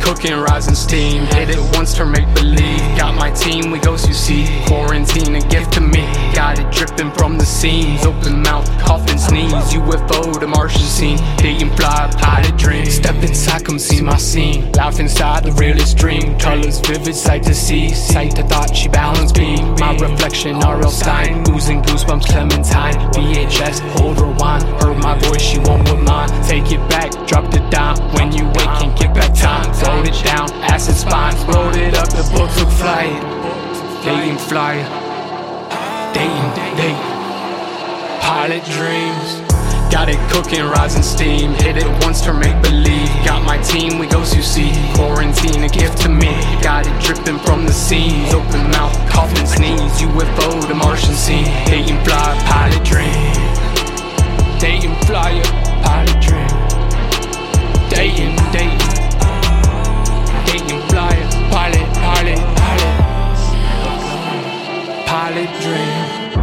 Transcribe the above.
cooking, rising steam. Hit it once to make believe. Got my team, we ghost you see. Quarantine, a gift to me. Got it dripping from the seams. Open mouth, cough and sneeze. UFO, the Martian scene. Dayton fly, pilot dream. Step inside, come see my scene. Laugh inside the realest dream. Colors vivid, sight to see. Sight to thought, she balance beam. My reflection, R.L. Stine. Oozing goosebumps, Clementine. VHS, hold her rewind. Heard my voice, she won't with mine. Take it back, drop the dime. When you down, acid spine. Rolled it up, the book took flight. Dayton flyer. Dayton, Dayton. Pilot dreams. Got it cooking, rising steam. Hit it once to make believe. Got my team, we go you see. Quarantine, a gift to me. Got it dripping from the seams. Open mouth, cough and sneeze. UFO, the Martian scene. dream.